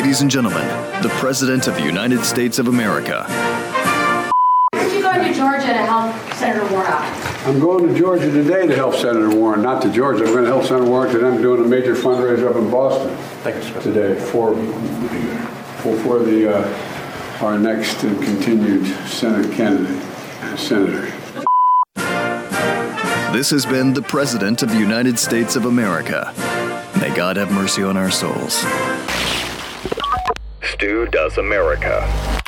Ladies and gentlemen, the President of the United States of America. Did you go to Georgia to help Senator Warnock? I'm going to Georgia today to help Senator Warren, not to Georgia. I'm going to help Senator Warren because I'm doing a major fundraiser up in Boston today for for, for the uh, our next and continued Senate candidate, senator. This has been the President of the United States of America. May God have mercy on our souls. Stu Does America.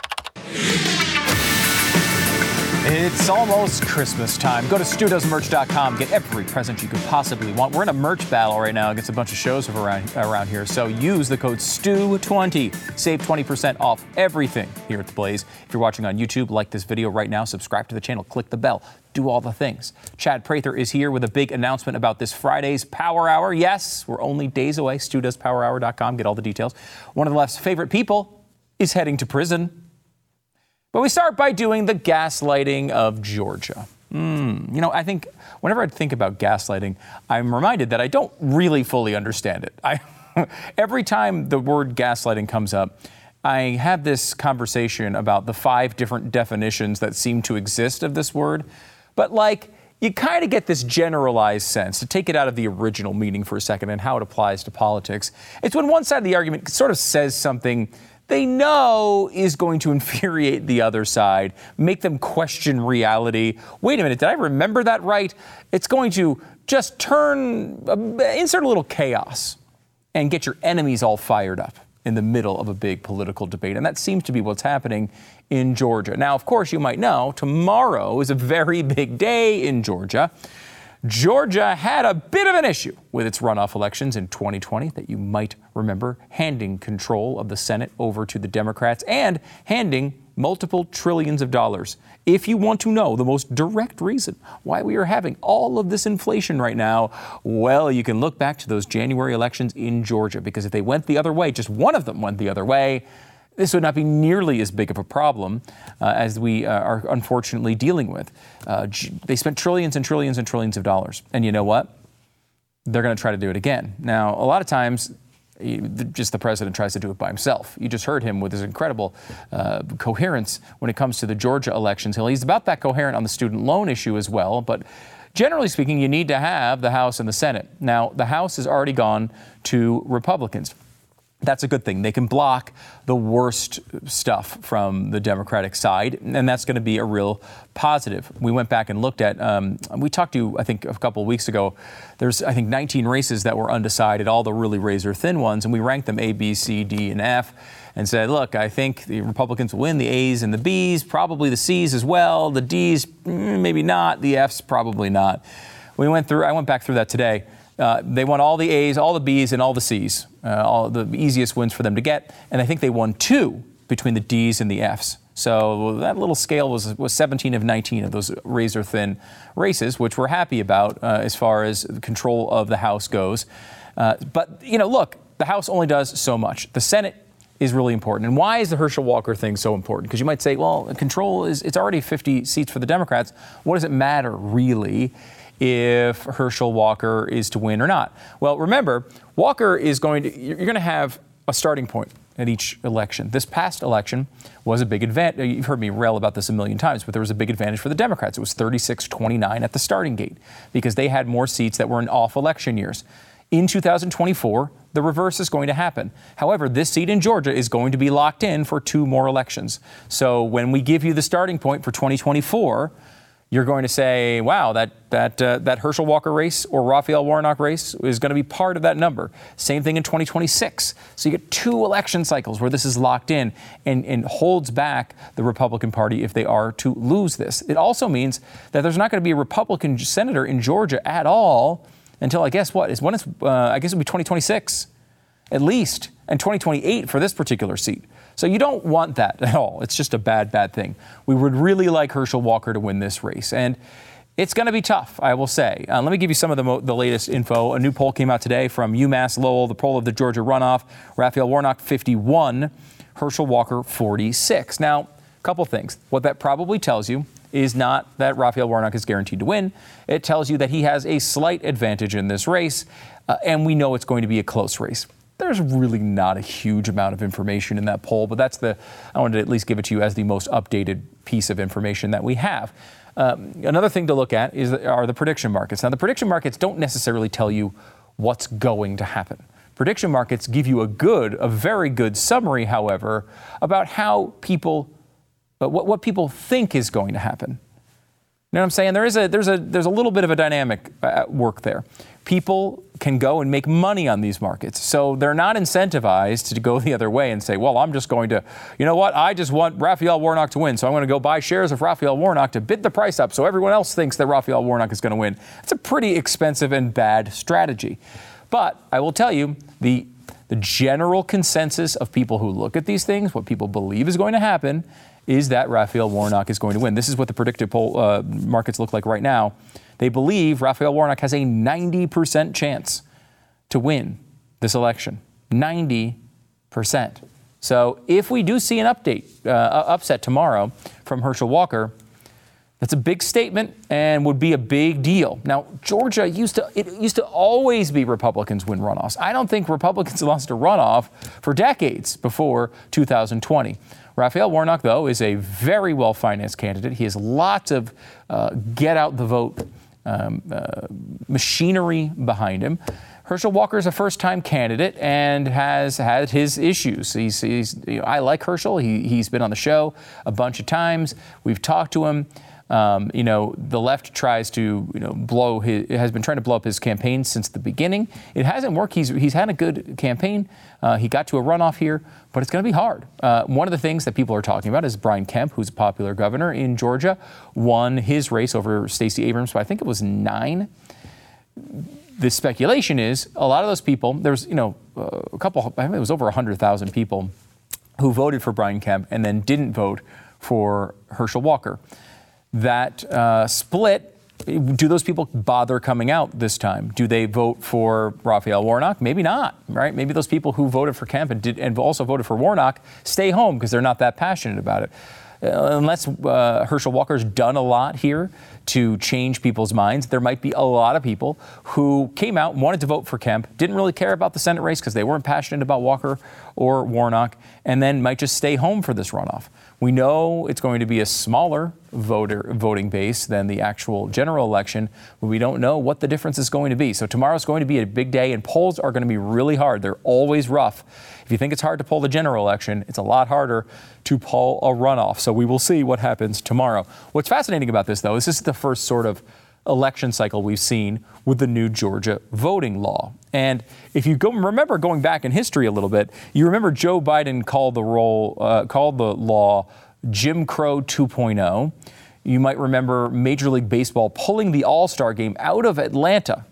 It's almost Christmas time. Go to StuDoesMerch.com. Get every present you could possibly want. We're in a merch battle right now against a bunch of shows around, around here. So use the code STU20. Save 20% off everything here at The Blaze. If you're watching on YouTube, like this video right now, subscribe to the channel, click the bell, do all the things. Chad Prather is here with a big announcement about this Friday's Power Hour. Yes, we're only days away. StuDoesPowerHour.com. Get all the details. One of the left's favorite people is heading to prison. But we start by doing the gaslighting of Georgia. Mm, you know, I think whenever I think about gaslighting, I'm reminded that I don't really fully understand it. I, every time the word gaslighting comes up, I have this conversation about the five different definitions that seem to exist of this word. But like, you kind of get this generalized sense, to take it out of the original meaning for a second and how it applies to politics. It's when one side of the argument sort of says something they know is going to infuriate the other side, make them question reality. Wait a minute, did I remember that right? It's going to just turn, uh, insert a little chaos and get your enemies all fired up in the middle of a big political debate. And that seems to be what's happening in Georgia. Now, of course, you might know tomorrow is a very big day in Georgia. Georgia had a bit of an issue with its runoff elections in 2020 that you might remember, handing control of the Senate over to the Democrats and handing multiple trillions of dollars. If you want to know the most direct reason why we are having all of this inflation right now, well, you can look back to those January elections in Georgia because if they went the other way, just one of them went the other way, this would not be nearly as big of a problem uh, as we uh, are unfortunately dealing with. Uh, they spent trillions and trillions and trillions of dollars. And you know what? They're going to try to do it again. Now, a lot of times, just the president tries to do it by himself. You just heard him with his incredible uh, coherence when it comes to the Georgia elections. He's about that coherent on the student loan issue as well. But generally speaking, you need to have the House and the Senate. Now, the House has already gone to Republicans that's a good thing. They can block the worst stuff from the Democratic side, and that's going to be a real positive. We went back and looked at, um, we talked to you, I think, a couple of weeks ago. There's, I think, 19 races that were undecided, all the really razor thin ones, and we ranked them A, B, C, D, and F and said, look, I think the Republicans will win the A's and the B's, probably the C's as well, the D's, mm, maybe not, the F's, probably not. We went through, I went back through that today. Uh, they won all the A's, all the B's, and all the C's, uh, all the easiest wins for them to get. And I think they won two between the D's and the F's. So that little scale was, was 17 of 19 of those razor thin races, which we're happy about uh, as far as control of the House goes. Uh, but, you know, look, the House only does so much. The Senate is really important. And why is the Herschel Walker thing so important? Because you might say, well, control is, it's already 50 seats for the Democrats. What does it matter, really? If Herschel Walker is to win or not. Well, remember, Walker is going to, you're going to have a starting point at each election. This past election was a big advantage. Uh, you've heard me rail about this a million times, but there was a big advantage for the Democrats. It was 36 29 at the starting gate because they had more seats that were in off election years. In 2024, the reverse is going to happen. However, this seat in Georgia is going to be locked in for two more elections. So when we give you the starting point for 2024, you're going to say, wow, that, that, uh, that Herschel Walker race or Raphael Warnock race is going to be part of that number. Same thing in 2026. So you get two election cycles where this is locked in and, and holds back the Republican Party if they are to lose this. It also means that there's not going to be a Republican senator in Georgia at all until I guess what is when it's uh, I guess it'll be 2026 at least and 2028 for this particular seat. So you don't want that at all. It's just a bad, bad thing. We would really like Herschel Walker to win this race. And it's going to be tough, I will say. Uh, let me give you some of the, mo- the latest info. A new poll came out today from UMass Lowell, the poll of the Georgia runoff. Raphael Warnock, 51, Herschel Walker, 46. Now, a couple things. What that probably tells you is not that Raphael Warnock is guaranteed to win. It tells you that he has a slight advantage in this race, uh, and we know it's going to be a close race. There's really not a huge amount of information in that poll, but that's the, I wanted to at least give it to you as the most updated piece of information that we have. Um, another thing to look at is are the prediction markets. Now, the prediction markets don't necessarily tell you what's going to happen. Prediction markets give you a good, a very good summary, however, about how people, uh, what, what people think is going to happen. You know what I'm saying? There is a there's a there's a little bit of a dynamic at work there. People can go and make money on these markets, so they're not incentivized to go the other way and say, "Well, I'm just going to, you know what? I just want Raphael Warnock to win, so I'm going to go buy shares of Raphael Warnock to bid the price up, so everyone else thinks that Raphael Warnock is going to win." It's a pretty expensive and bad strategy. But I will tell you the the general consensus of people who look at these things, what people believe is going to happen, is that Raphael Warnock is going to win. This is what the predictive poll uh, markets look like right now. They believe Raphael Warnock has a 90% chance to win this election. 90%. So if we do see an update, uh, upset tomorrow from Herschel Walker, that's a big statement and would be a big deal. Now, Georgia used to it used to always be Republicans win runoffs. I don't think Republicans lost a runoff for decades before 2020. Raphael Warnock, though, is a very well financed candidate. He has lots of uh, get out the vote um, uh, machinery behind him. Herschel Walker is a first time candidate and has had his issues. He's, he's you know, I like Herschel. He, he's been on the show a bunch of times. We've talked to him. Um, you know, the left tries to, you know, blow his, has been trying to blow up his campaign since the beginning. It hasn't worked. He's, he's had a good campaign. Uh, he got to a runoff here, but it's going to be hard. Uh, one of the things that people are talking about is Brian Kemp, who's a popular governor in Georgia, won his race over Stacey Abrams by I think it was nine. The speculation is a lot of those people, there's, you know, uh, a couple, I think it was over 100,000 people who voted for Brian Kemp and then didn't vote for Herschel Walker that uh, split do those people bother coming out this time? Do they vote for Raphael Warnock? Maybe not, right? Maybe those people who voted for Kemp and, did, and also voted for Warnock stay home because they're not that passionate about it. Uh, unless uh, Herschel Walker's done a lot here to change people's minds, there might be a lot of people who came out wanted to vote for Kemp, didn't really care about the Senate race because they weren't passionate about Walker or Warnock, and then might just stay home for this runoff. We know it's going to be a smaller voter voting base than the actual general election, but we don't know what the difference is going to be. So tomorrow's going to be a big day, and polls are going to be really hard. They're always rough. If you think it's hard to poll the general election, it's a lot harder to poll a runoff. So we will see what happens tomorrow. What's fascinating about this, though, is this is the first sort of election cycle we've seen with the new Georgia voting law. And if you go, remember going back in history a little bit, you remember Joe Biden called the role, uh, called the law Jim Crow 2.0. You might remember Major League Baseball pulling the All Star game out of Atlanta.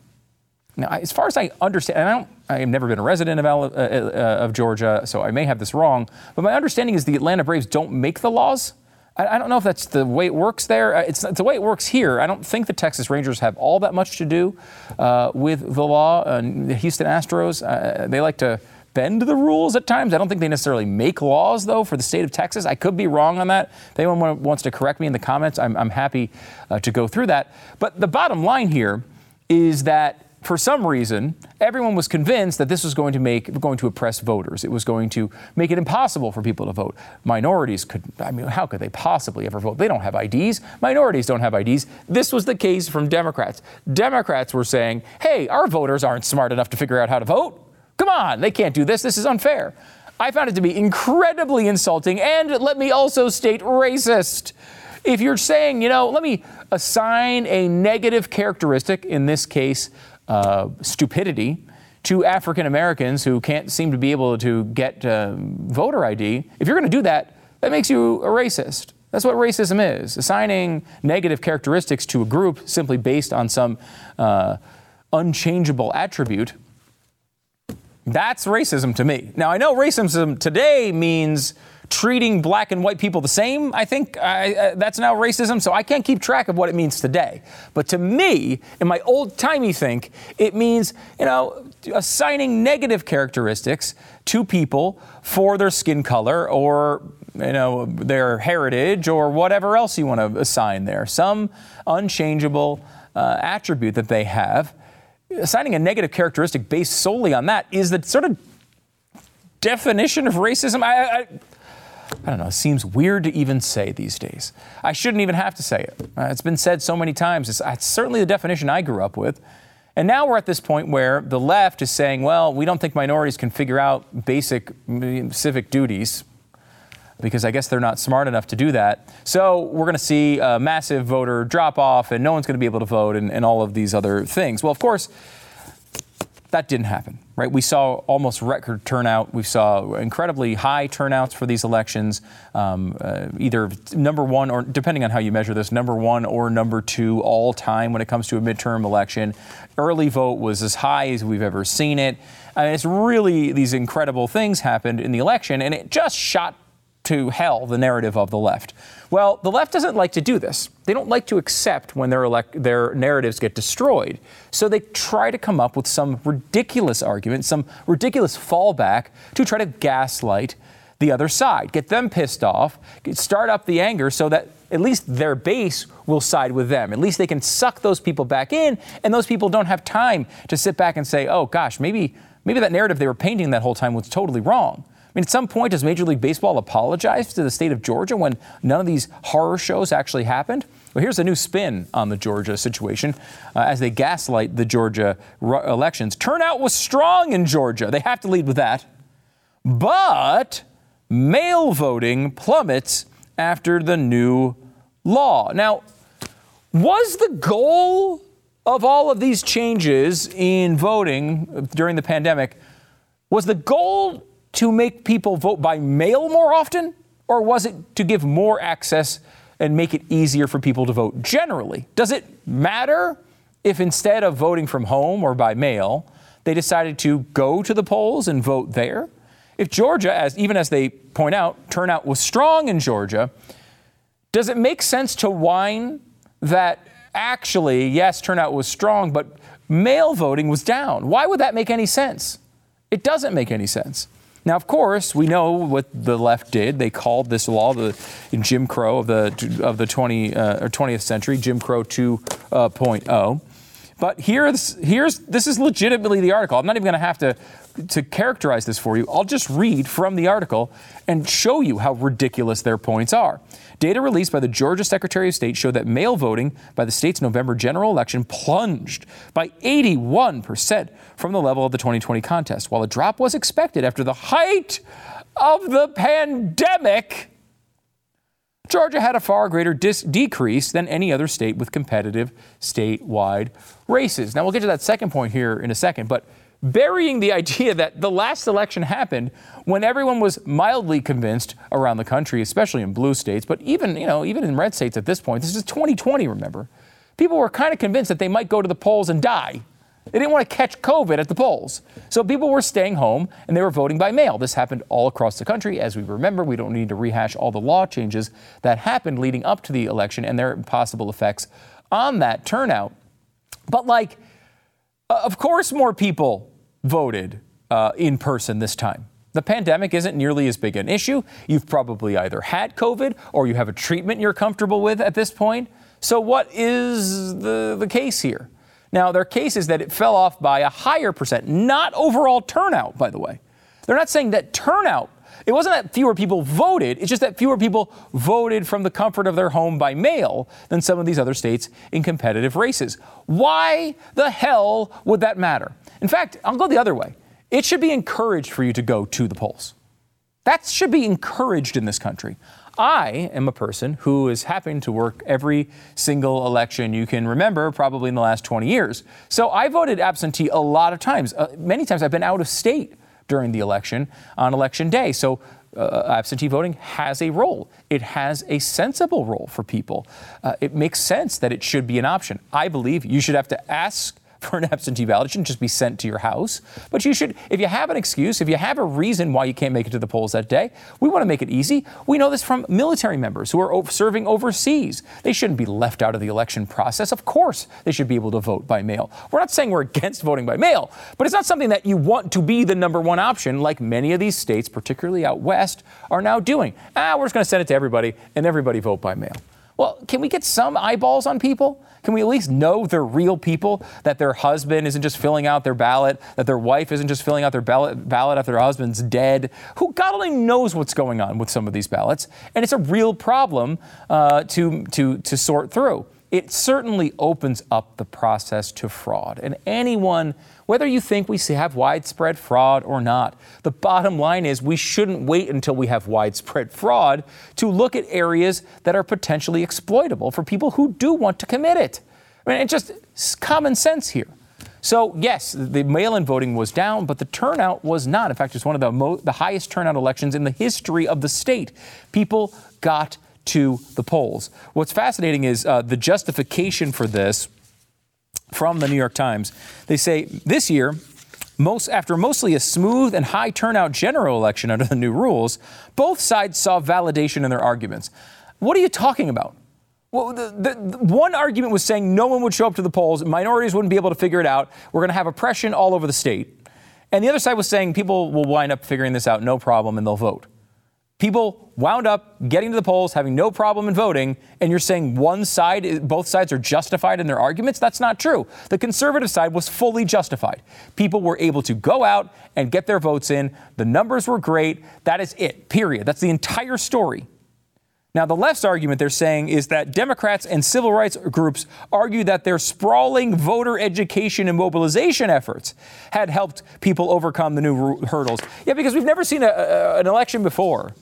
Now, as far as I understand, I don't, I have never been a resident of, uh, uh, of Georgia, so I may have this wrong, but my understanding is the Atlanta Braves don't make the laws. I, don't know if that's the way it works there. Uh, it's, it's, the way it works here. I don't think the Texas Rangers have all that much to do uh, with the law. Uh, the Houston Astros, uh, they like to bend the rules at times. I don't think they necessarily make laws, though, for the state of Texas. I could be wrong on that. If anyone wants to correct me in the comments, I'm, I'm happy uh, to go through that. But the bottom line here is that for some reason, everyone was convinced that this was going to make going to oppress voters. It was going to make it impossible for people to vote. Minorities could I mean, how could they possibly ever vote? They don't have IDs. Minorities don't have IDs. This was the case from Democrats. Democrats were saying, "Hey, our voters aren't smart enough to figure out how to vote. Come on, they can't do this. This is unfair." I found it to be incredibly insulting and let me also state racist. If you're saying, you know, let me assign a negative characteristic, in this case, uh, stupidity to African Americans who can't seem to be able to get uh, voter ID, if you're going to do that, that makes you a racist. That's what racism is assigning negative characteristics to a group simply based on some uh, unchangeable attribute. That's racism to me. Now, I know racism today means treating black and white people the same. I think I, uh, that's now racism, so I can't keep track of what it means today. But to me, in my old timey think, it means, you know, assigning negative characteristics to people for their skin color or you know their heritage or whatever else you want to assign there some unchangeable uh, attribute that they have assigning a negative characteristic based solely on that is the sort of definition of racism? I, I, I don't know. It seems weird to even say these days. I shouldn't even have to say it. Uh, it's been said so many times. It's, it's certainly the definition I grew up with. And now we're at this point where the left is saying, well, we don't think minorities can figure out basic civic duties because I guess they're not smart enough to do that. So we're going to see a massive voter drop off and no one's going to be able to vote and, and all of these other things. Well, of course, that didn't happen, right? We saw almost record turnout. We saw incredibly high turnouts for these elections, um, uh, either number one or, depending on how you measure this, number one or number two all time when it comes to a midterm election. Early vote was as high as we've ever seen it. I mean, it's really these incredible things happened in the election, and it just shot to hell the narrative of the left. Well, the left doesn't like to do this. They don't like to accept when their, elect- their narratives get destroyed. So they try to come up with some ridiculous argument, some ridiculous fallback to try to gaslight the other side, get them pissed off, start up the anger so that at least their base will side with them. At least they can suck those people back in, and those people don't have time to sit back and say, oh gosh, maybe, maybe that narrative they were painting that whole time was totally wrong. Mean, at some point, does Major League Baseball apologize to the state of Georgia when none of these horror shows actually happened? Well, here's a new spin on the Georgia situation uh, as they gaslight the Georgia elections. Turnout was strong in Georgia. They have to lead with that. But mail voting plummets after the new law. Now, was the goal of all of these changes in voting during the pandemic was the goal to make people vote by mail more often? Or was it to give more access and make it easier for people to vote generally? Does it matter if instead of voting from home or by mail, they decided to go to the polls and vote there? If Georgia, as even as they point out, turnout was strong in Georgia, does it make sense to whine that actually, yes, turnout was strong, but mail voting was down? Why would that make any sense? It doesn't make any sense. Now, of course, we know what the left did. They called this law the Jim Crow of the of the 20 uh, or 20th century, Jim Crow 2.0. Uh, but here's here's this is legitimately the article. I'm not even going to have to to characterize this for you. I'll just read from the article and show you how ridiculous their points are. Data released by the Georgia Secretary of State show that mail voting by the state's November general election plunged by 81% from the level of the 2020 contest, while a drop was expected after the height of the pandemic. Georgia had a far greater dis- decrease than any other state with competitive statewide races. Now, we'll get to that second point here in a second, but burying the idea that the last election happened when everyone was mildly convinced around the country, especially in blue states, but even, you know, even in red states at this point, this is 2020, remember. People were kind of convinced that they might go to the polls and die. They didn't want to catch COVID at the polls. So people were staying home and they were voting by mail. This happened all across the country. As we remember, we don't need to rehash all the law changes that happened leading up to the election and their possible effects on that turnout. But, like, of course, more people voted uh, in person this time. The pandemic isn't nearly as big an issue. You've probably either had COVID or you have a treatment you're comfortable with at this point. So, what is the, the case here? Now, their case is that it fell off by a higher percent, not overall turnout, by the way. They're not saying that turnout, it wasn't that fewer people voted, it's just that fewer people voted from the comfort of their home by mail than some of these other states in competitive races. Why the hell would that matter? In fact, I'll go the other way. It should be encouraged for you to go to the polls. That should be encouraged in this country. I am a person who is happening to work every single election you can remember, probably in the last 20 years. So I voted absentee a lot of times. Uh, many times I've been out of state during the election on election day. So uh, absentee voting has a role. It has a sensible role for people. Uh, it makes sense that it should be an option. I believe you should have to ask for an absentee ballot. It shouldn't just be sent to your house. But you should, if you have an excuse, if you have a reason why you can't make it to the polls that day, we want to make it easy. We know this from military members who are serving overseas. They shouldn't be left out of the election process. Of course, they should be able to vote by mail. We're not saying we're against voting by mail, but it's not something that you want to be the number one option like many of these states, particularly out west, are now doing. Ah, we're just going to send it to everybody and everybody vote by mail. Well, can we get some eyeballs on people? Can we at least know they're real people? That their husband isn't just filling out their ballot, that their wife isn't just filling out their ballot, ballot after their husband's dead? Who God only knows what's going on with some of these ballots, and it's a real problem uh, to to to sort through it certainly opens up the process to fraud. And anyone, whether you think we have widespread fraud or not, the bottom line is we shouldn't wait until we have widespread fraud to look at areas that are potentially exploitable for people who do want to commit it. I mean, it's just common sense here. So, yes, the mail in voting was down, but the turnout was not. In fact, it's one of the, mo- the highest turnout elections in the history of the state. People got to the polls. What's fascinating is uh, the justification for this from the New York Times. They say this year, most, after mostly a smooth and high turnout general election under the new rules, both sides saw validation in their arguments. What are you talking about? Well, the, the, the, one argument was saying no one would show up to the polls, minorities wouldn't be able to figure it out. We're going to have oppression all over the state. And the other side was saying people will wind up figuring this out, no problem, and they'll vote people wound up getting to the polls, having no problem in voting, and you're saying one side, both sides are justified in their arguments? That's not true. The conservative side was fully justified. People were able to go out and get their votes in. The numbers were great. That is it, period. That's the entire story. Now, the left's argument they're saying is that Democrats and civil rights groups argue that their sprawling voter education and mobilization efforts had helped people overcome the new hurdles. Yeah, because we've never seen a, a, an election before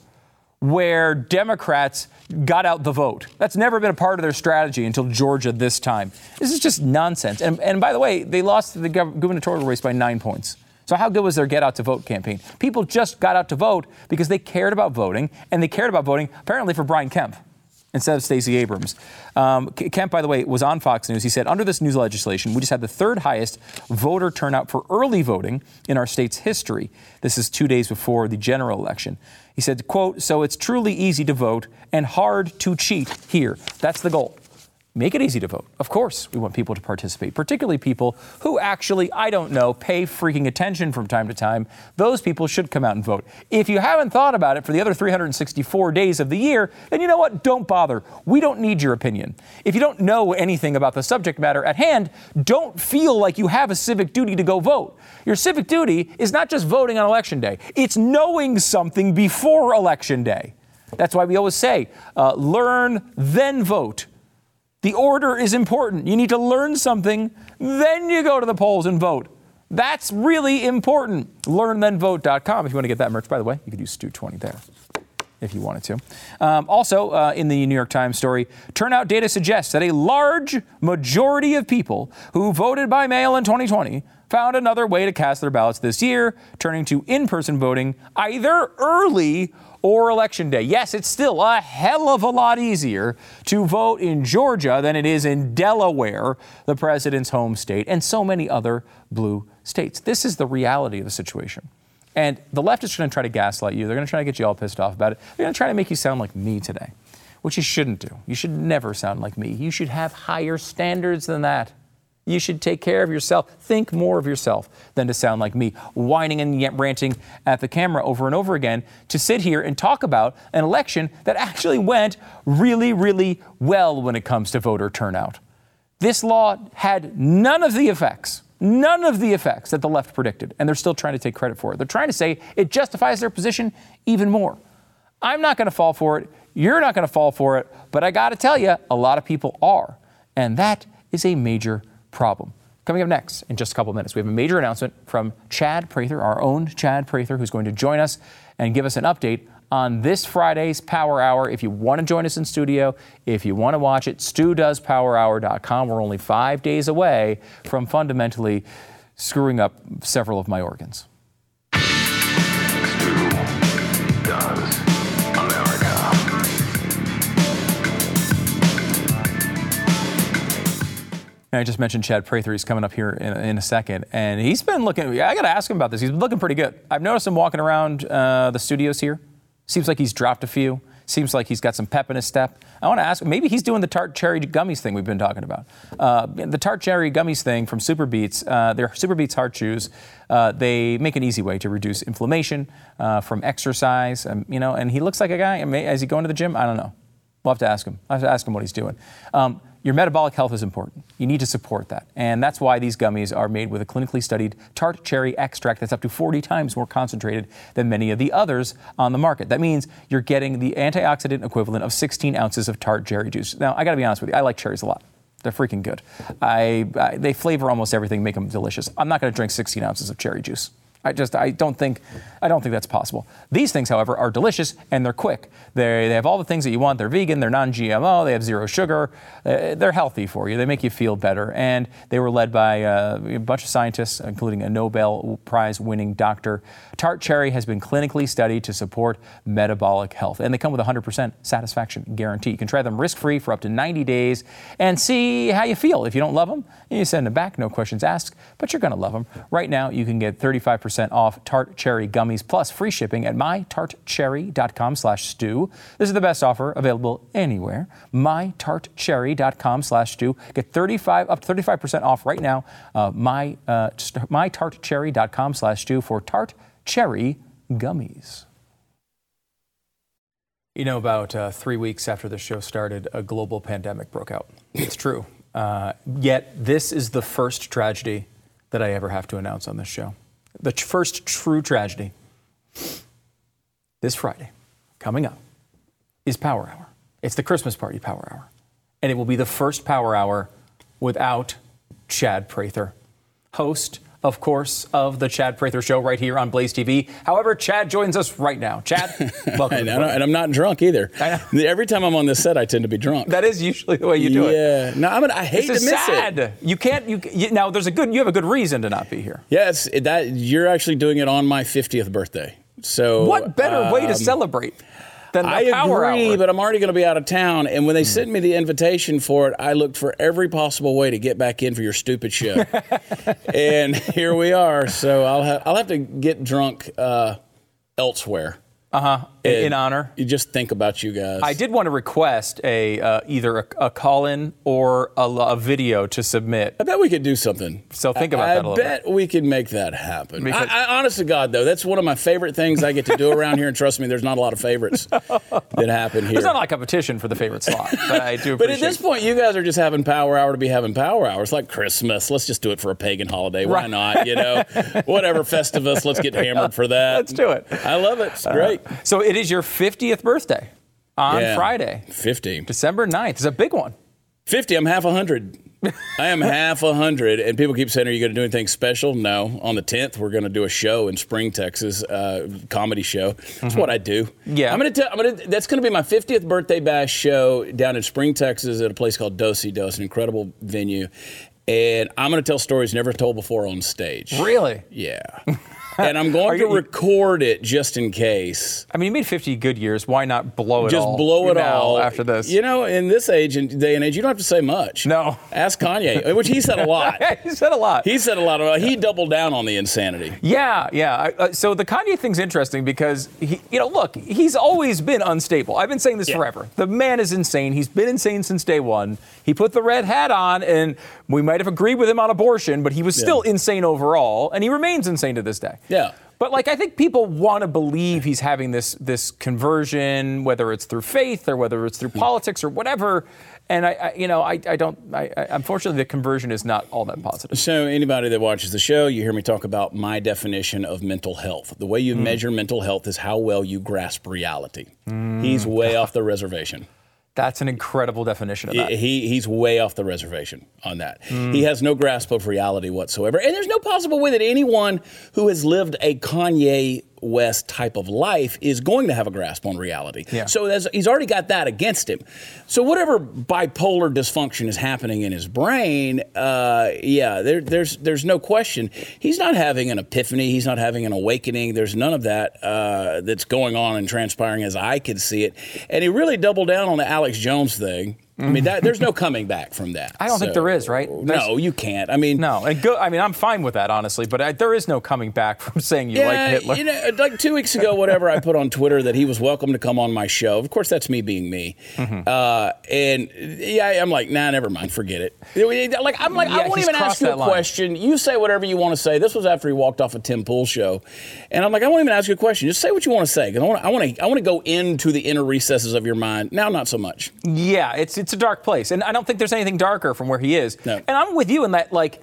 where Democrats got out the vote. That's never been a part of their strategy until Georgia this time. This is just nonsense. And, and by the way, they lost the gubernatorial race by nine points. So, how good was their get out to vote campaign? People just got out to vote because they cared about voting, and they cared about voting apparently for Brian Kemp instead of Stacey Abrams. Um, Kemp, by the way, was on Fox News. He said, under this new legislation, we just had the third highest voter turnout for early voting in our state's history. This is two days before the general election. He said, quote, so it's truly easy to vote and hard to cheat here. That's the goal make it easy to vote. Of course, we want people to participate, particularly people who actually, I don't know, pay freaking attention from time to time. Those people should come out and vote. If you haven't thought about it for the other 364 days of the year, then you know what? Don't bother. We don't need your opinion. If you don't know anything about the subject matter at hand, don't feel like you have a civic duty to go vote. Your civic duty is not just voting on election day, it's knowing something before election day. That's why we always say, uh, learn, then vote. The order is important. You need to learn something, then you go to the polls and vote. That's really important. LearnThenVote.com. If you want to get that merch, by the way, you could use Stu20 there if you wanted to. Um, also, uh, in the New York Times story, turnout data suggests that a large majority of people who voted by mail in 2020 found another way to cast their ballots this year, turning to in person voting either early or election day. Yes, it's still a hell of a lot easier to vote in Georgia than it is in Delaware, the president's home state, and so many other blue states. This is the reality of the situation. And the left is going to try to gaslight you. They're going to try to get you all pissed off about it. They're going to try to make you sound like me today, which you shouldn't do. You should never sound like me. You should have higher standards than that. You should take care of yourself. Think more of yourself than to sound like me, whining and ranting at the camera over and over again to sit here and talk about an election that actually went really, really well when it comes to voter turnout. This law had none of the effects, none of the effects that the left predicted, and they're still trying to take credit for it. They're trying to say it justifies their position even more. I'm not going to fall for it. You're not going to fall for it, but I got to tell you, a lot of people are. And that is a major problem. Coming up next in just a couple of minutes, we have a major announcement from Chad Prather, our own Chad Prather, who's going to join us and give us an update on this Friday's Power Hour. If you want to join us in studio, if you want to watch it, studoespowerhour.com. We're only five days away from fundamentally screwing up several of my organs. And I just mentioned Chad Prather. He's coming up here in, in, a second. And he's been looking, I got to ask him about this. He's been looking pretty good. I've noticed him walking around uh, the studios here. Seems like he's dropped a few. Seems like he's got some pep in his step. I want to ask, maybe he's doing the tart cherry gummies thing we've been talking about. Uh, the tart cherry gummies thing from Superbeets, uh, they're Superbeets heart chews. Uh, they make an easy way to reduce inflammation uh, from exercise. Um, you know, and he looks like a guy. Is he going to the gym? I don't know. We'll have to ask him. I have to ask him what he's doing. Um, your metabolic health is important. You need to support that. And that's why these gummies are made with a clinically studied tart cherry extract that's up to 40 times more concentrated than many of the others on the market. That means you're getting the antioxidant equivalent of 16 ounces of tart cherry juice. Now, I got to be honest with you, I like cherries a lot. They're freaking good. I, I, they flavor almost everything, make them delicious. I'm not going to drink 16 ounces of cherry juice. I just I don't think I don't think that's possible. These things, however, are delicious and they're quick. They they have all the things that you want. They're vegan. They're non-GMO. They have zero sugar. Uh, they're healthy for you. They make you feel better. And they were led by uh, a bunch of scientists, including a Nobel Prize-winning doctor. Tart cherry has been clinically studied to support metabolic health, and they come with a 100% satisfaction guarantee. You can try them risk-free for up to 90 days and see how you feel. If you don't love them, you send them back, no questions asked. But you're going to love them. Right now, you can get 35 percent off Tart Cherry gummies plus free shipping at mytartcherry.com slash stu. This is the best offer available anywhere. mytartcherry.com slash stu. Get 35 up to 35% off right now. Uh, my, uh, mytartcherry.com slash stu for Tart Cherry gummies. You know, about uh, three weeks after the show started, a global pandemic broke out. It's true. Uh, yet, this is the first tragedy that I ever have to announce on this show the first true tragedy this Friday, coming up, is Power Hour. It's the Christmas party Power Hour. And it will be the first Power Hour without Chad Prather, host of course, of the Chad Prather Show right here on Blaze TV. However, Chad joins us right now. Chad, welcome. and, and, I'm not drunk either. Every time I'm on this set, I tend to be drunk. That is usually the way you do yeah. it. Yeah. No, I mean, I hate this to miss sad. it. You can't. You, you, now there's a good. You have a good reason to not be here. Yes, that you're actually doing it on my 50th birthday. So what better um, way to um, celebrate? Than the I power agree, hour. but I'm already going to be out of town. And when they mm. sent me the invitation for it, I looked for every possible way to get back in for your stupid show. and here we are. So I'll have I'll have to get drunk uh, elsewhere. Uh huh. In, in, honor. You just think about you guys. I did want to request a uh, either a, a call-in or a, a, video to submit. I bet we could do something. So think about I, that. A little I bet bit. we could make that happen. I, I, honest to God, though, that's one of my favorite things I get to do around here. And trust me, there's not a lot of favorites that happen here. There's not like a lot of competition for the favorite slot, but I do. but at this point, you guys are just having Power Hour to be having Power Hour. It's like Christmas. Let's just do it for a pagan holiday. Why right. not? You know, whatever Festivus. Let's get hammered for that. Let's do it. I love it. It's great. Uh, so it is your 50th birthday on yeah, Friday. 50. December 9th. It's a big one. 50. I'm half a hundred. I am half a hundred, and people keep saying, "Are you going to do anything special?" No. On the 10th, we're going to do a show in Spring, Texas, uh, comedy show. That's mm-hmm. what I do. Yeah. I'm going to tell. I'm going to. That's going to be my 50th birthday bash show down in Spring, Texas, at a place called Dosey Dos, an incredible venue. And I'm going to tell stories never told before on stage. Really? Yeah. And I'm going to record it just in case. I mean, you made 50 good years. Why not blow it just all? Just blow it all after this. You know, in this age and day and age, you don't have to say much. No. Ask Kanye, which he said a lot. he said a lot. He said a lot. Of, he doubled down on the insanity. Yeah, yeah. Uh, so the Kanye thing's interesting because he, you know, look, he's always been unstable. I've been saying this yeah. forever. The man is insane. He's been insane since day one. He put the red hat on, and we might have agreed with him on abortion, but he was still yeah. insane overall, and he remains insane to this day. Yeah. But like I think people want to believe he's having this this conversion, whether it's through faith or whether it's through politics or whatever. And I, I you know, I, I don't. I, I, unfortunately, the conversion is not all that positive. So, anybody that watches the show, you hear me talk about my definition of mental health. The way you mm. measure mental health is how well you grasp reality. Mm. He's way off the reservation. That's an incredible definition of that. He, he's way off the reservation on that. Mm. He has no grasp of reality whatsoever. And there's no possible way that anyone who has lived a Kanye West type of life is going to have a grasp on reality. Yeah. So he's already got that against him. So whatever bipolar dysfunction is happening in his brain, uh, yeah, there, there's there's no question he's not having an epiphany. He's not having an awakening. There's none of that uh, that's going on and transpiring as I could see it. And he really doubled down on the Alex Jones thing I mean, that, there's no coming back from that. I don't think there is, right? No, you can't. I mean, No, and go, I mean, I'm fine with that, honestly, but I, there is no coming back from saying you like Hitler. You know, like two weeks ago, whatever, I put on Twitter that he was welcome to come on my show. Of course, that's me being me. Mm-hmm. Uh, and yeah, I'm like, nah, never mind, forget it. Like, I'm like, Yeah, I won't even ask you a line. question. You say whatever you want to say. This was after he walked off a Tim Pool show, and I'm like, I won't even ask you a question. Just say what you want to say. 'cause I want, to, I want to, I want to go into the inner recesses of your mind. Now, not so much. Yeah, it's it's a dark place, and I don't think there's anything darker from where he is. No. And I'm with you in that, like.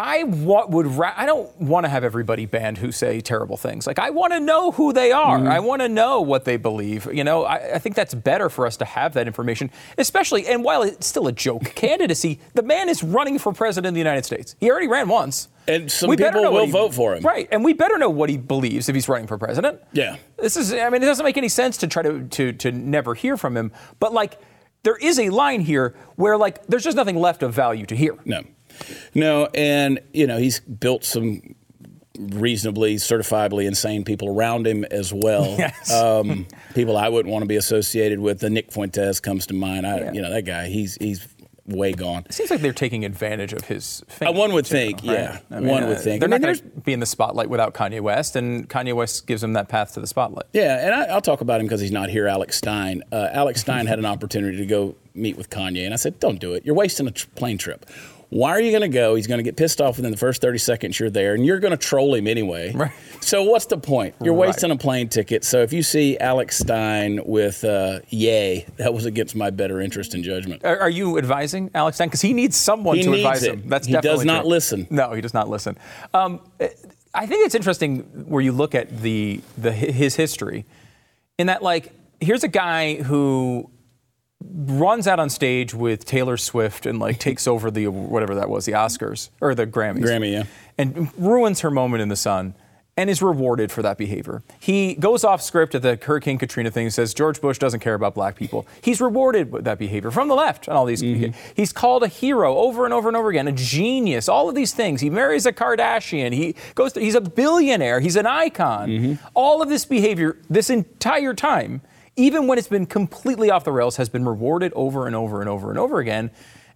I would ra- I don't want to have everybody banned who say terrible things. Like I want to know who they are. Mm-hmm. I want to know what they believe. You know, I, I think that's better for us to have that information, especially. And while it's still a joke candidacy, the man is running for president of the United States. He already ran once, And some we people will he- vote for him. right? And we better know what he believes if he's running for president. Yeah. This is, I mean, it doesn't make any sense to try to, to, to never hear from him. But, like, there is a line here where, like, there's just nothing left of value to hear. No, no, and you know he's built some reasonably certifiably insane people around him as well. Yes. Um, people I wouldn't want to be associated with. The Nick Fuentes comes to mind. I, Yeah. you know that guy. He's he's way gone. It seems like they're taking advantage of his fame. Uh, one would think, yeah. I mean, One would uh, think. They're I mean, not going to be in the spotlight without Kanye West, and Kanye West gives them that path to the spotlight. Yeah, and I, I'll talk about him because he's not here. Alex Stein. Uh, Alex Stein had an opportunity to go meet with Kanye, and I said, "Don't do it. You're wasting a tr- plane trip. Why are you going to go? He's going to get pissed off within the first 30 seconds you're there, and you're going to troll him anyway. Right. So what's the point? You're Right. wasting a plane ticket. So if you see Alex Stein with uh, Ye, that was against my better interest and judgment. Are, are you advising Alex Stein? Because he needs someone He to needs advise it. him. That's He does definitely not true. listen. No, he does not listen. Um, I think it's interesting where you look at the the his history, in that like here's a guy who runs out on stage with Taylor Swift and like takes over the whatever that was the Oscars or the Grammys. Grammy, yeah. And ruins her moment in the sun and is rewarded for that behavior. He goes off script at the Hurricane Katrina thing and says George Bush doesn't care about black people. He's rewarded with that behavior from the left and all these. Mm-hmm. He's called a hero over and over and over again, a genius, all of these things. He marries a Kardashian. He goes to, he's a billionaire. He's an icon. Mm-hmm. All of this behavior this entire time even when it's been completely off the rails, has been rewarded over and over and over and over again.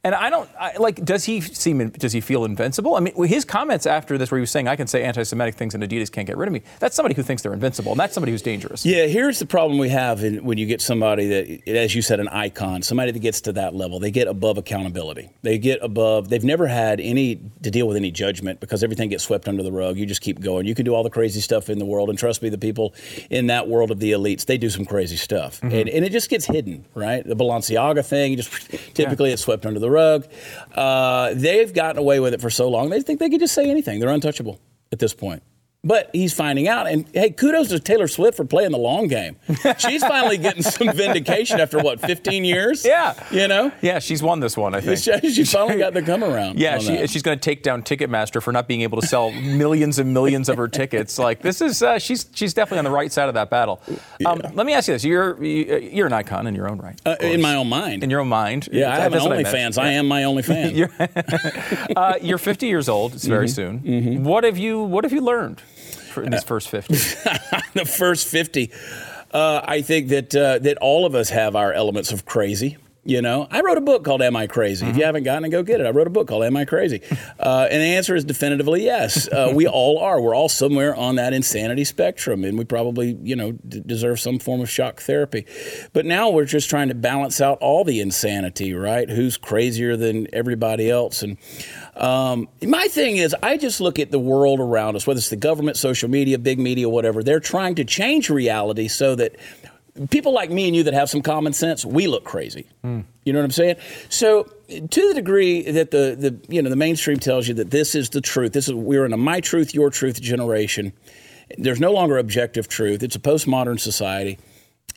And I don't I, like. Does he seem? Does he feel invincible? I mean, his comments after this, where he was saying, "I can say anti-Semitic things and Adidas can't get rid of me." That's somebody who thinks they're invincible, and that's somebody who's dangerous. Yeah, here's the problem we have in, when you get somebody that, as you said, an icon, somebody that gets to that level. They get above accountability. They get above. They've never had any to deal with any judgment because everything gets swept under the rug. You just keep going. You can do all the crazy stuff in the world, and trust me, the people in that world of the elites, they do some crazy stuff, mm-hmm. and, and it just gets hidden, right? The Balenciaga thing, just typically it's swept under the rug. Uh, they've gotten away with it for so long. They think they can just say anything. They're untouchable at this point. But he's finding out, and hey, kudos to Taylor Swift for playing the long game. She's finally getting some vindication after what, 15 years? Yeah. you know, Yeah, she's won this one, I think. she, she finally got the come around. Yeah, she, that. she's going to take down Ticketmaster for not being able to sell millions and millions of her tickets. Like this is, uh, she's she's definitely on the right side of that battle. Um, Let me ask you this: You're you- you're an icon in your own right, Uh, in my own mind. in your own mind. yeah, I have an That's what meant. OnlyFans. I am my only fan. You're, uh, you're 50 years old. It's Mm-hmm. very soon. What have you What have you learned in these first 50? the first 50. Uh, I think that uh, that all of us have our elements of crazy. You know, I wrote a book called "Am I Crazy?" If you haven't gotten it, go get it. I wrote a book called "Am I Crazy?" Uh, and the answer is definitively yes. Uh, we all are. We're all somewhere on that insanity spectrum, and we probably, you know, d- deserve some form of shock therapy. But now we're just trying to balance out all the insanity, right? Who's crazier than everybody else? And um, my thing is, I just look at the world around us, whether it's the government, social media, big media, whatever. They're trying to change reality so that people like me and you that have some common sense, we look crazy. You know what I'm saying? So to the degree that the, the you know the mainstream tells you that this is the truth, this is we're in a my truth, your truth generation. There's no longer objective truth. It's a postmodern society.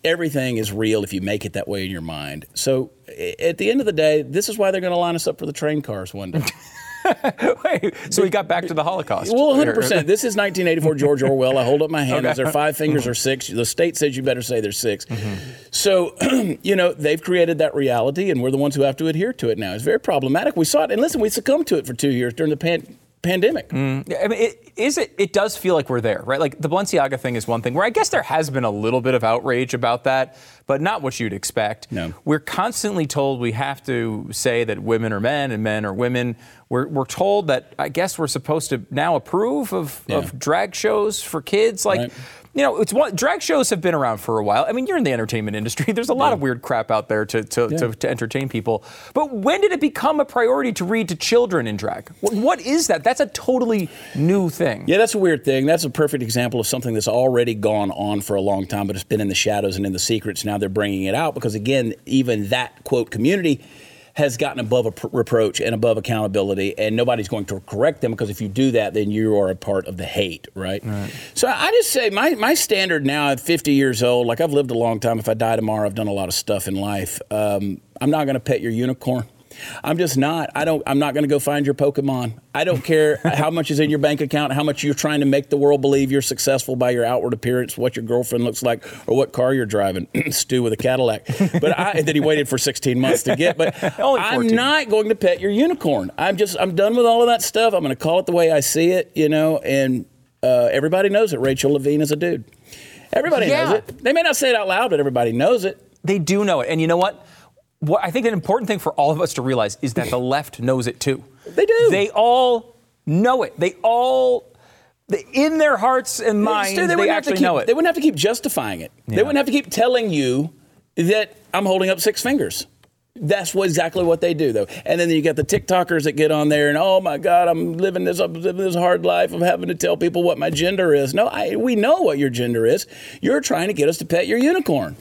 Everything is real if you make it that way in your mind. So at the end of the day, this is why they're going to line us up for the train cars one day. Wait, so we got back to the Holocaust. Well, 100%. This is 1984 George Orwell. I hold up my hand. Okay. Is there five fingers or six? The state says you better say there's 6 Mm-hmm. So, you know, they've created that reality, and we're the ones who have to adhere to it now. It's very problematic. We saw it, and listen, we succumbed to it for two years during the pan- pandemic. Yeah, I mean, it, is it? It does feel like we're there, right? Like the Balenciaga thing is one thing where I guess there has been a little bit of outrage about that, but not what you'd expect. No. We're constantly told we have to say that women are men and men are women. We're, we're told that I guess we're supposed to now approve of, Yeah. of drag shows for kids. Like, Right. you know, it's one drag shows have been around for a while. I mean, you're in the entertainment industry. There's a lot of weird crap out there to to, to, to entertain people. But when did it become a priority to read to children in drag? What, what is that? That's a totally new thing. Yeah, that's a weird thing. That's a perfect example of something that's already gone on for a long time, but it's been in the shadows and in the secrets. Now they're bringing it out because, again, even that quote community has gotten above a pr- reproach and above accountability, and nobody's going to correct them because if you do that, then you are a part of the hate, right? So I just say my, my standard now at 50 years old, like I've lived a long time. If I die tomorrow, I've done a lot of stuff in life. Um, I'm not going to pet your unicorn. I'm just not. I don't. I'm not going to go find your Pokemon. I don't care how much is in your bank account, how much you're trying to make the world believe you're successful by your outward appearance, what your girlfriend looks like, or what car you're driving. Stu with a Cadillac, but I, that he waited for 16 months to get. But I'm not going to pet your unicorn. I'm just. I'm done with all of that stuff. I'm going to call it the way I see it. You know, and uh, everybody knows that Rachel Levine is a dude. Everybody Yeah. knows it. They may not say it out loud, but everybody knows it. They do know it. And you know what? What I think an important thing for all of us to realize is that the left knows it too. They do. They all know it. They all, in their hearts and minds, they, wouldn't have to actually keep, know it. They wouldn't have to keep justifying it. They wouldn't have to keep telling you that I'm holding up six fingers. That's what, exactly what they do, though. And then you got the TikTokers that get on there and, oh my God, I'm living this, I'm living this hard life of having to tell people what my gender is. No, I, we know what your gender is. You're trying to get us to pet your unicorn,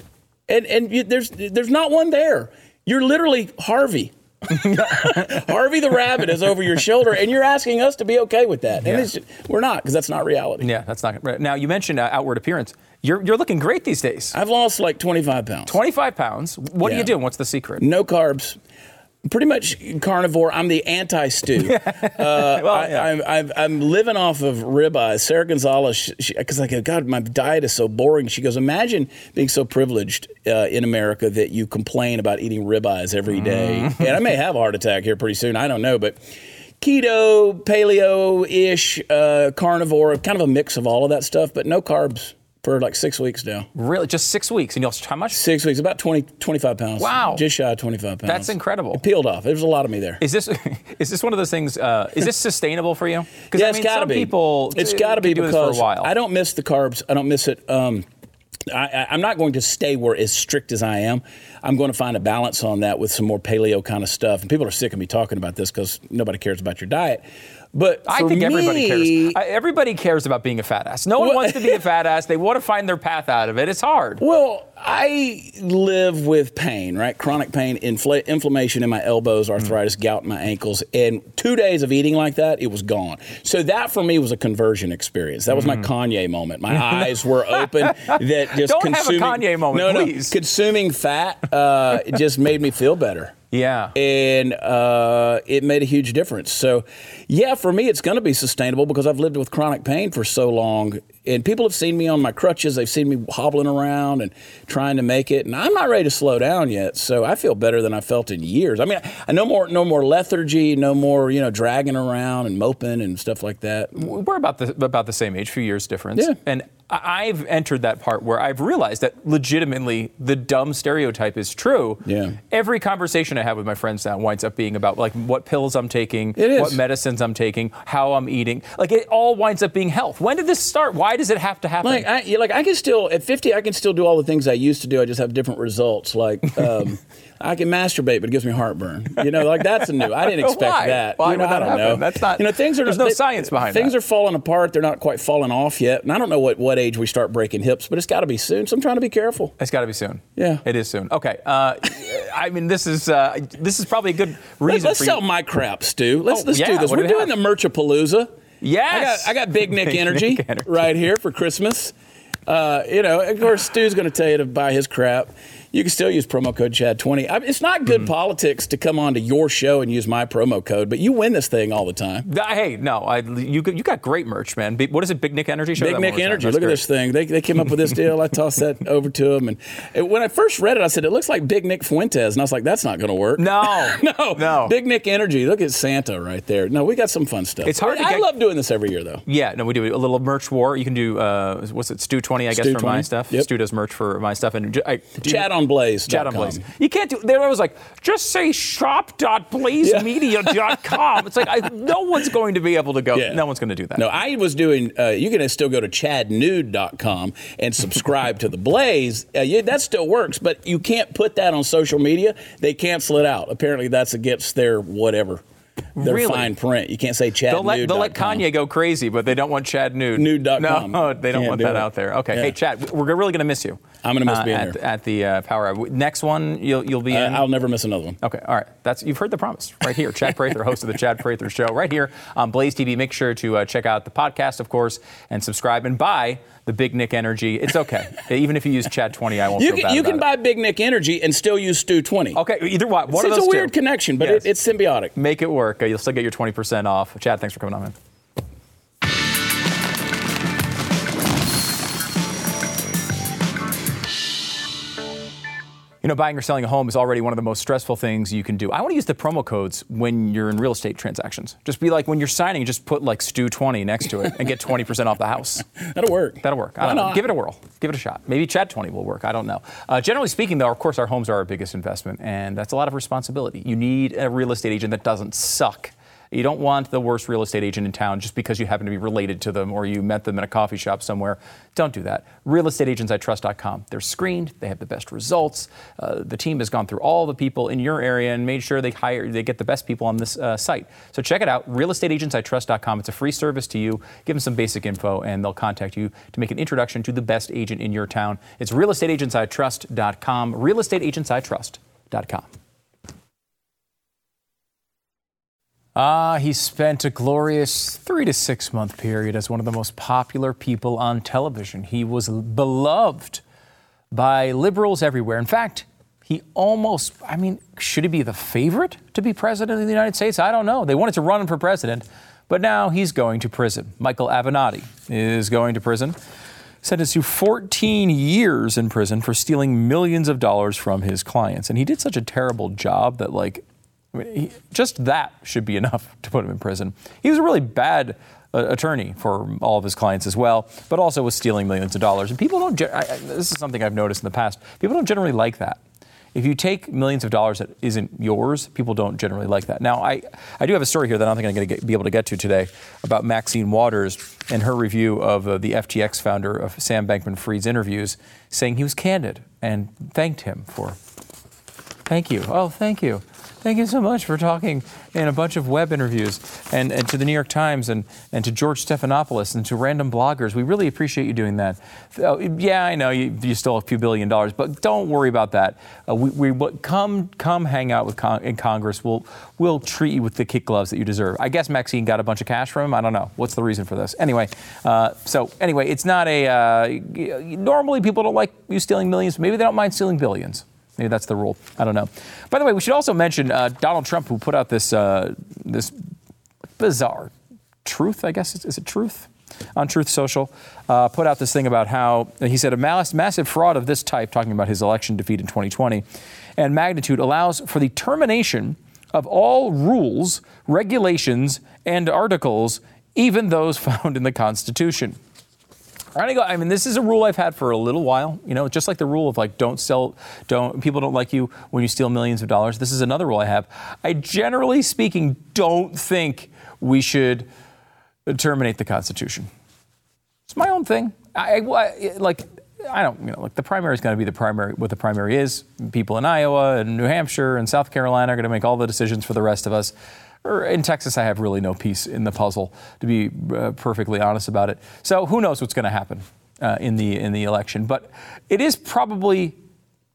and and you, there's there's not one there. You're literally Harvey. Harvey the rabbit is over your shoulder, and you're asking us to be okay with that. And Yeah. it's, we're not, because that's not reality. yeah, that's not right. Now, you mentioned uh, outward appearance. You're, you're looking great these days. I've lost like 25 pounds. 25 pounds. What are you doing? What's the secret? No carbs. Pretty much carnivore. I'm the anti-Stu. uh, I, yeah. I'm, I'm, I'm living off of ribeyes. Sarah Gonzalez, because I go, God, my diet is so boring. She goes, imagine being so privileged uh, in America that you complain about eating ribeyes every day. Mm-hmm. and I may have a heart attack here pretty soon. I don't know, but keto, paleo-ish, uh, carnivore, kind of a mix of all of that stuff, but no carbs for like six weeks now. Really? Just six weeks. And you'll, how much? Six weeks, about 20, 25 pounds. Wow. Just shy of 25 pounds. That's incredible. It peeled off. There's a lot of me there. Is this is this one of those things? Uh, is this sustainable for you? Because Yeah, I it's mean, gotta be. people It's uh, got to be can do this because for a while. I don't miss the carbs. I don't miss it. Um, I, I, I'm not going to stay where as strict as I am. I'm going to find a balance on that with some more paleo kind of stuff. And people are sick of me talking about this because nobody cares about your diet. But I for think everybody cares. I, everybody cares about being a fat ass. No one Well- wants to be a fat ass. They want to find their path out of it. It's hard. Well, I live with pain, right? Chronic pain, infl- inflammation in my elbows, arthritis, gout in my ankles, and two days of eating like that, it was gone. So that for me was a conversion experience. That was my Kanye moment. My eyes were open. That just Don't have a consuming, Kanye moment, no, no, please. consuming fat uh, just made me feel better. Yeah. And uh, it made a huge difference. So, yeah, for me, it's going to be sustainable because I've lived with chronic pain for so long. And people have seen me on my crutches. They've seen me hobbling around and trying to make it. And I'm not ready to slow down yet. So I feel better than I felt in years. I mean, I no more, no more lethargy, no more, you know, dragging around and moping and stuff like that. We're about the about the same age, few years difference. Yeah. And I've entered that part where I've realized that legitimately the dumb stereotype is true. Yeah. Every conversation I have with my friends now winds up being about like what pills I'm taking, what medicines I'm taking, how I'm eating. Like it all winds up being health. When did this start? Why does it have to happen? Like I, yeah, like I can still at 50, I can still do all the things I used to do. I just have different results. Like um, I can masturbate, but it gives me heartburn. You know, like that's a new. I didn't expect Why? that. Why you know, would that I don't happen? know. That's not- You know, things are. there's no they- science behind Things that. are falling apart. They're not quite falling off yet. And I don't know what what age we start breaking hips, but it's got to be soon. So I'm trying to be careful. It's got to be soon. Yeah. it is soon. Okay, uh, I mean this is uh, this is probably a good reason. Let, reason us for sell my crap, Stu. Let's Oh, let's yeah, do this. We're we doing have? the Merchapalooza. Yes, I got, I got Big Nick Big energy, Nick energy. right here for Christmas. Uh, you know, of course, Stu's going to tell you to buy his crap. You can still use promo code Chad20. I mean, it's not good politics to come onto your show and use my promo code, but you win this thing all the time. Hey, no, I, you, you got great merch, man. What is it, Big Nick Energy? Show Big Nick one more time. Energy. Look at this thing. They, they came up with this deal. I tossed that over to them. And it- when I first read it, I said, it looks like Big Nick Fuentes. And I was like, that's not going to work. No, no. no. Big Nick Energy. Look at Santa right there. No, we got some fun stuff. It's hard to I get- love doing this every year, though. Yeah, no, we do a little merch war. You can do uh, what's it, Stu twenty, I guess, Stu for my stuff. yep. Stu does merch for my stuff, and I, Chat on Blaze. Chat on Blaze. You can't do. There was like just say shop.blazemedia.com. It's like I, no one's going to be able to go. Yeah. No one's going to do that. No, I was doing. Uh, you can still go to chadnude.com and subscribe to the Blaze. Uh, yeah, that still works, but you can't put that on social media. They cancel it out. Apparently, that's against their whatever. Their Really? fine print. You can't say Chad They'll let, they'll let Kanye go crazy, but they don't want Chad nude. Nude.com. No, they don't Can't want do that it. out there. Okay, Yeah. hey Chad, we're really going to miss you. I'm gonna miss uh, being at, here. at the uh, Power Hour. Next one, you'll you'll be Uh, in. I'll never miss another one. Okay, all right. That's you've heard the promise right here. Chad Prather, host of the Chad Prather Show, right here on Blaze TV. Make sure to uh, check out the podcast, of course, and subscribe and buy the Big Nick Energy. It's okay, even if you use Chad twenty, I won't You feel can bad you can it. buy Big Nick Energy and still use Stu 20. Okay, either one. One it's those a weird two. connection, but Yes. it, it's symbiotic. Make it work. Uh, you'll still get your twenty percent off. Chad, thanks for coming on, man. You know, buying or selling a home is already one of the most stressful things you can do. I want to use the promo codes when you're in real estate transactions. Just be like when you're signing, just put like Stu20 next to it and get 20% off the house. That'll work. That'll work. I don't know. Give it a whirl. Give it a shot. Maybe Chad 20 will work. I don't know. Uh, generally speaking, though, of course, our homes are our biggest investment, and that's a lot of responsibility. You need a real estate agent that doesn't suck. You don't want the worst real estate agent in town just because you happen to be related to them or you met them in a coffee shop somewhere. Don't do that. RealestateAgentsITrust.com. They're screened. They have the best results. Uh, the team has gone through all the people in your area and made sure they hire, they get the best people on this uh, site. So check it out. RealestateAgentsITrust.com. It's a free service to you. Give them some basic info and they'll contact you to make an introduction to the best agent in your town. It's RealestateAgentsITrust.com. RealestateAgentsITrust.com. Ah, he spent a glorious three to six month period as one of the most popular people on television. He was beloved by liberals everywhere. In fact, he almost, I mean, should he be the favorite to be president of the United States? I don't know. They wanted to run him for president, but now he's going to prison. Michael Avenatti is going to prison. Sentenced to 14 years in prison for stealing millions of dollars from his clients. And he did such a terrible job that, like, He, just that should be enough to put him in prison. He was a really bad uh, attorney for all of his clients as well, but also was stealing millions of dollars. And people don't, ge- I, I, this is something I've noticed in the past, people don't generally like that. If you take millions of dollars that isn't yours, people don't generally like that. Now, I, I do have a story here that I don't think I'm going to be able to get to today about Maxine Waters and her review of uh, the FTX founder of Sam Bankman Fried's interviews, saying he was candid and thanked him for Thank you. Oh, thank you. Thank you so much for talking in a bunch of web interviews and, and to the New York Times and, and to George Stephanopoulos and to random bloggers. We really appreciate you doing that. Oh, yeah, I know you, you stole a few billion dollars, but don't worry about that. Uh, we, we come come hang out with con- in Congress. We'll we'll treat you with the kick gloves that you deserve. I guess Maxine got a bunch of cash from him. I don't know. What's the reason for this? Anyway, uh, so anyway, it's not a. Uh, normally people don't like you stealing millions. Maybe they don't mind stealing billions. Maybe that's the rule. I don't know. By the way, we should also mention uh, Donald Trump, who put out this uh, this bizarre truth. I guess is, it truth on Truth Social? Uh, put out this thing about how he said a mass, massive fraud of this type, talking about his election defeat in 2020, and magnitude allows for the termination of all rules, regulations, and articles, even those found in the Constitution. Go. I mean, this is a rule I've had for a little while. You know, just like the rule of like don't sell, don't people don't like you when you steal millions of dollars. This is another rule I have. I generally speaking don't think we should terminate the Constitution. It's my own thing. I, I like. I don't, you know, like the primary is going to be the primary. What the primary is, people in Iowa and New Hampshire and South Carolina are going to make all the decisions for the rest of us. Or in Texas, I have really no piece in the puzzle, to be uh, perfectly honest about it. So who knows what's going to happen uh, in the in the election? But it is probably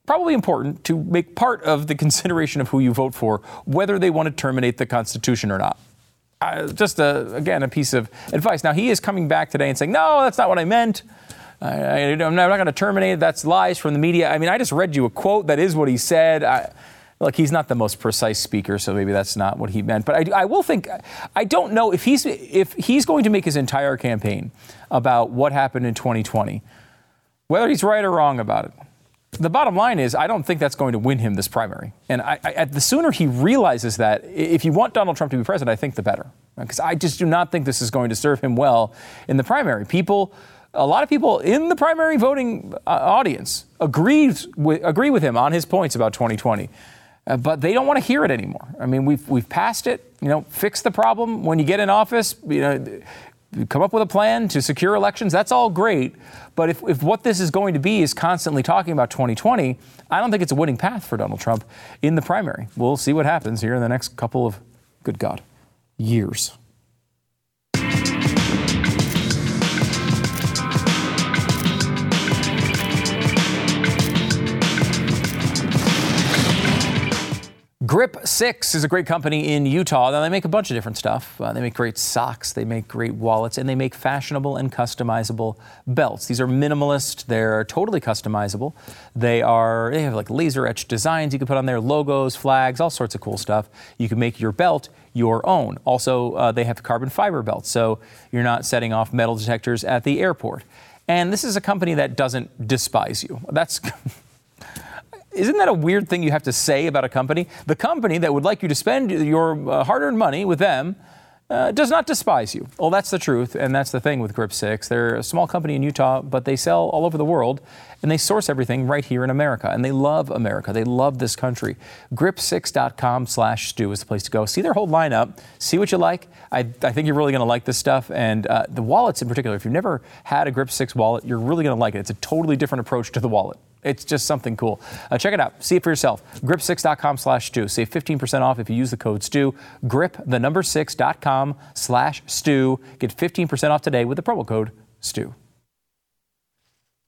probably important to make part of the consideration of who you vote for whether they want to terminate the Constitution or not. Uh, just a, again a piece of advice. Now he is coming back today and saying, "No, that's not what I meant." I, am not going to terminate. That's lies from the media. I mean, I just read you a quote. That is what he said. I, look, he's not the most precise speaker, so maybe that's not what he meant. But I, I, will think, I don't know if he's if he's going to make his entire campaign about what happened in 2020, whether he's right or wrong about it. The bottom line is, I don't think that's going to win him this primary. And I, I, the sooner he realizes that, if you want Donald Trump to be president, I think the better. Because I just do not think this is going to serve him well in the primary. People a lot of people in the primary voting uh, audience agrees with, agree with him on his points about 2020. Uh, but they don't want to hear it anymore. I mean, we've, we've passed it. You know, fix the problem when you get in office. You know, come up with a plan to secure elections. That's all great. But if, if what this is going to be is constantly talking about 2020, I don't think it's a winning path for Donald Trump in the primary. We'll see what happens here in the next couple of, good God, years. Grip Six is a great company in Utah. Now, they make a bunch of different stuff. Uh, they make great socks, they make great wallets, and they make fashionable and customizable belts. These are minimalist, they're totally customizable. They are, they have like laser etched designs you can put on there, logos, flags, all sorts of cool stuff. You can make your belt your own. Also, uh, they have carbon fiber belts, so you're not setting off metal detectors at the airport. And this is a company that doesn't despise you. That's. Isn't that a weird thing you have to say about a company? The company that would like you to spend your uh, hard earned money with them uh, does not despise you. Well, that's the truth, and that's the thing with Grip 6. They're a small company in Utah, but they sell all over the world, and they source everything right here in America. And they love America. They love this country. Grip6.com slash stu is the place to go. See their whole lineup. See what you like. I, I think you're really going to like this stuff. And uh, the wallets in particular, if you've never had a Grip 6 wallet, you're really going to like it. It's a totally different approach to the wallet. It's just something cool. Uh, check it out. See it for yourself. Grip6.com slash stu. Save 15% off if you use the code stu. Grip, the number 6.com slash stu. Get 15% off today with the promo code stu.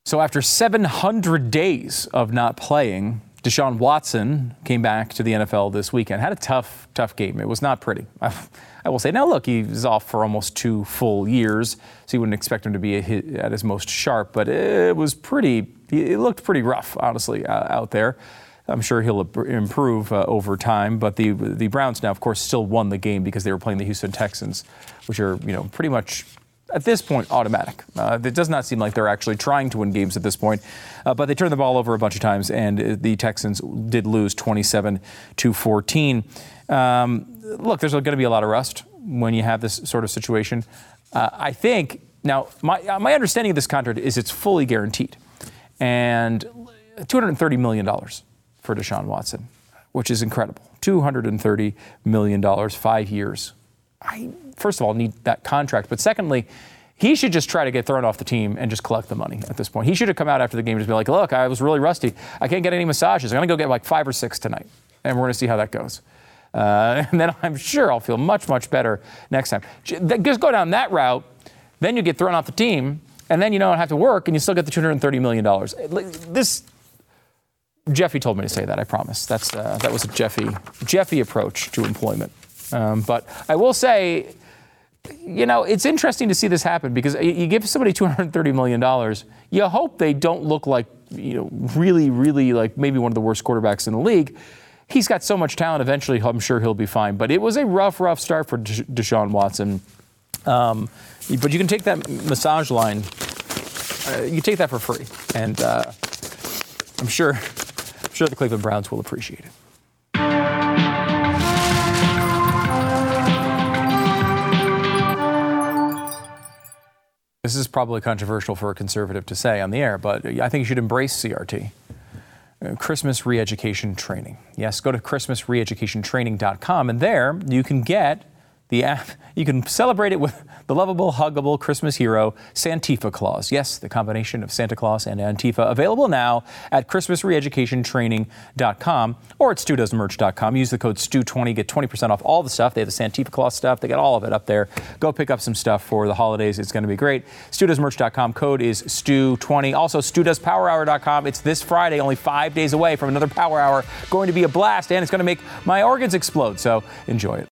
So after 700 days of not playing, Deshaun Watson came back to the NFL this weekend. Had a tough, tough game. It was not pretty. I will say, now look, he's off for almost two full years, so you wouldn't expect him to be at his most sharp, but it was pretty, it looked pretty rough, honestly, uh, out there. I'm sure he'll improve uh, over time, but the the Browns now, of course, still won the game because they were playing the Houston Texans, which are you know pretty much at this point automatic. Uh, it does not seem like they're actually trying to win games at this point, uh, but they turned the ball over a bunch of times, and the Texans did lose 27 to 14. Um, look, there's going to be a lot of rust when you have this sort of situation. Uh, I think now my my understanding of this contract is it's fully guaranteed, and 230 million dollars for Deshaun Watson, which is incredible. 230 million dollars, five years. I first of all need that contract, but secondly. He should just try to get thrown off the team and just collect the money at this point. He should have come out after the game and just be like, look, I was really rusty. I can't get any massages. I'm going to go get like five or six tonight, and we're going to see how that goes. Uh, and then I'm sure I'll feel much, much better next time. Just go down that route, then you get thrown off the team, and then you don't have to work, and you still get the $230 million. This, Jeffy told me to say that, I promise. That's, uh, that was a Jeffy, Jeffy approach to employment. Um, but I will say, you know, it's interesting to see this happen because you give somebody $230 million, you hope they don't look like, you know, really, really like maybe one of the worst quarterbacks in the league he's got so much talent. Eventually, I'm sure he'll be fine. But it was a rough, rough start for Deshaun Watson. Um, but you can take that massage line. Uh, you take that for free, and uh, I'm sure, I'm sure the Cleveland Browns will appreciate it. This is probably controversial for a conservative to say on the air, but I think you should embrace CRT. Christmas Reeducation Training. Yes, go to ChristmasReeducationTraining.com, and there you can get the app. You can celebrate it with the lovable, huggable Christmas hero, Santifa Claus. Yes, the combination of Santa Claus and Antifa. Available now at ChristmasReeducationTraining.com or at StuDoesMerch.com. Use the code STU20, get 20% off all the stuff. They have the Santifa Claus stuff. They got all of it up there. Go pick up some stuff for the holidays. It's going to be great. StuDoesMerch.com. Code is STU20. Also, StuDoesPowerHour.com. It's this Friday, only five days away from another Power Hour. Going to be a blast, and it's going to make my organs explode. So enjoy it.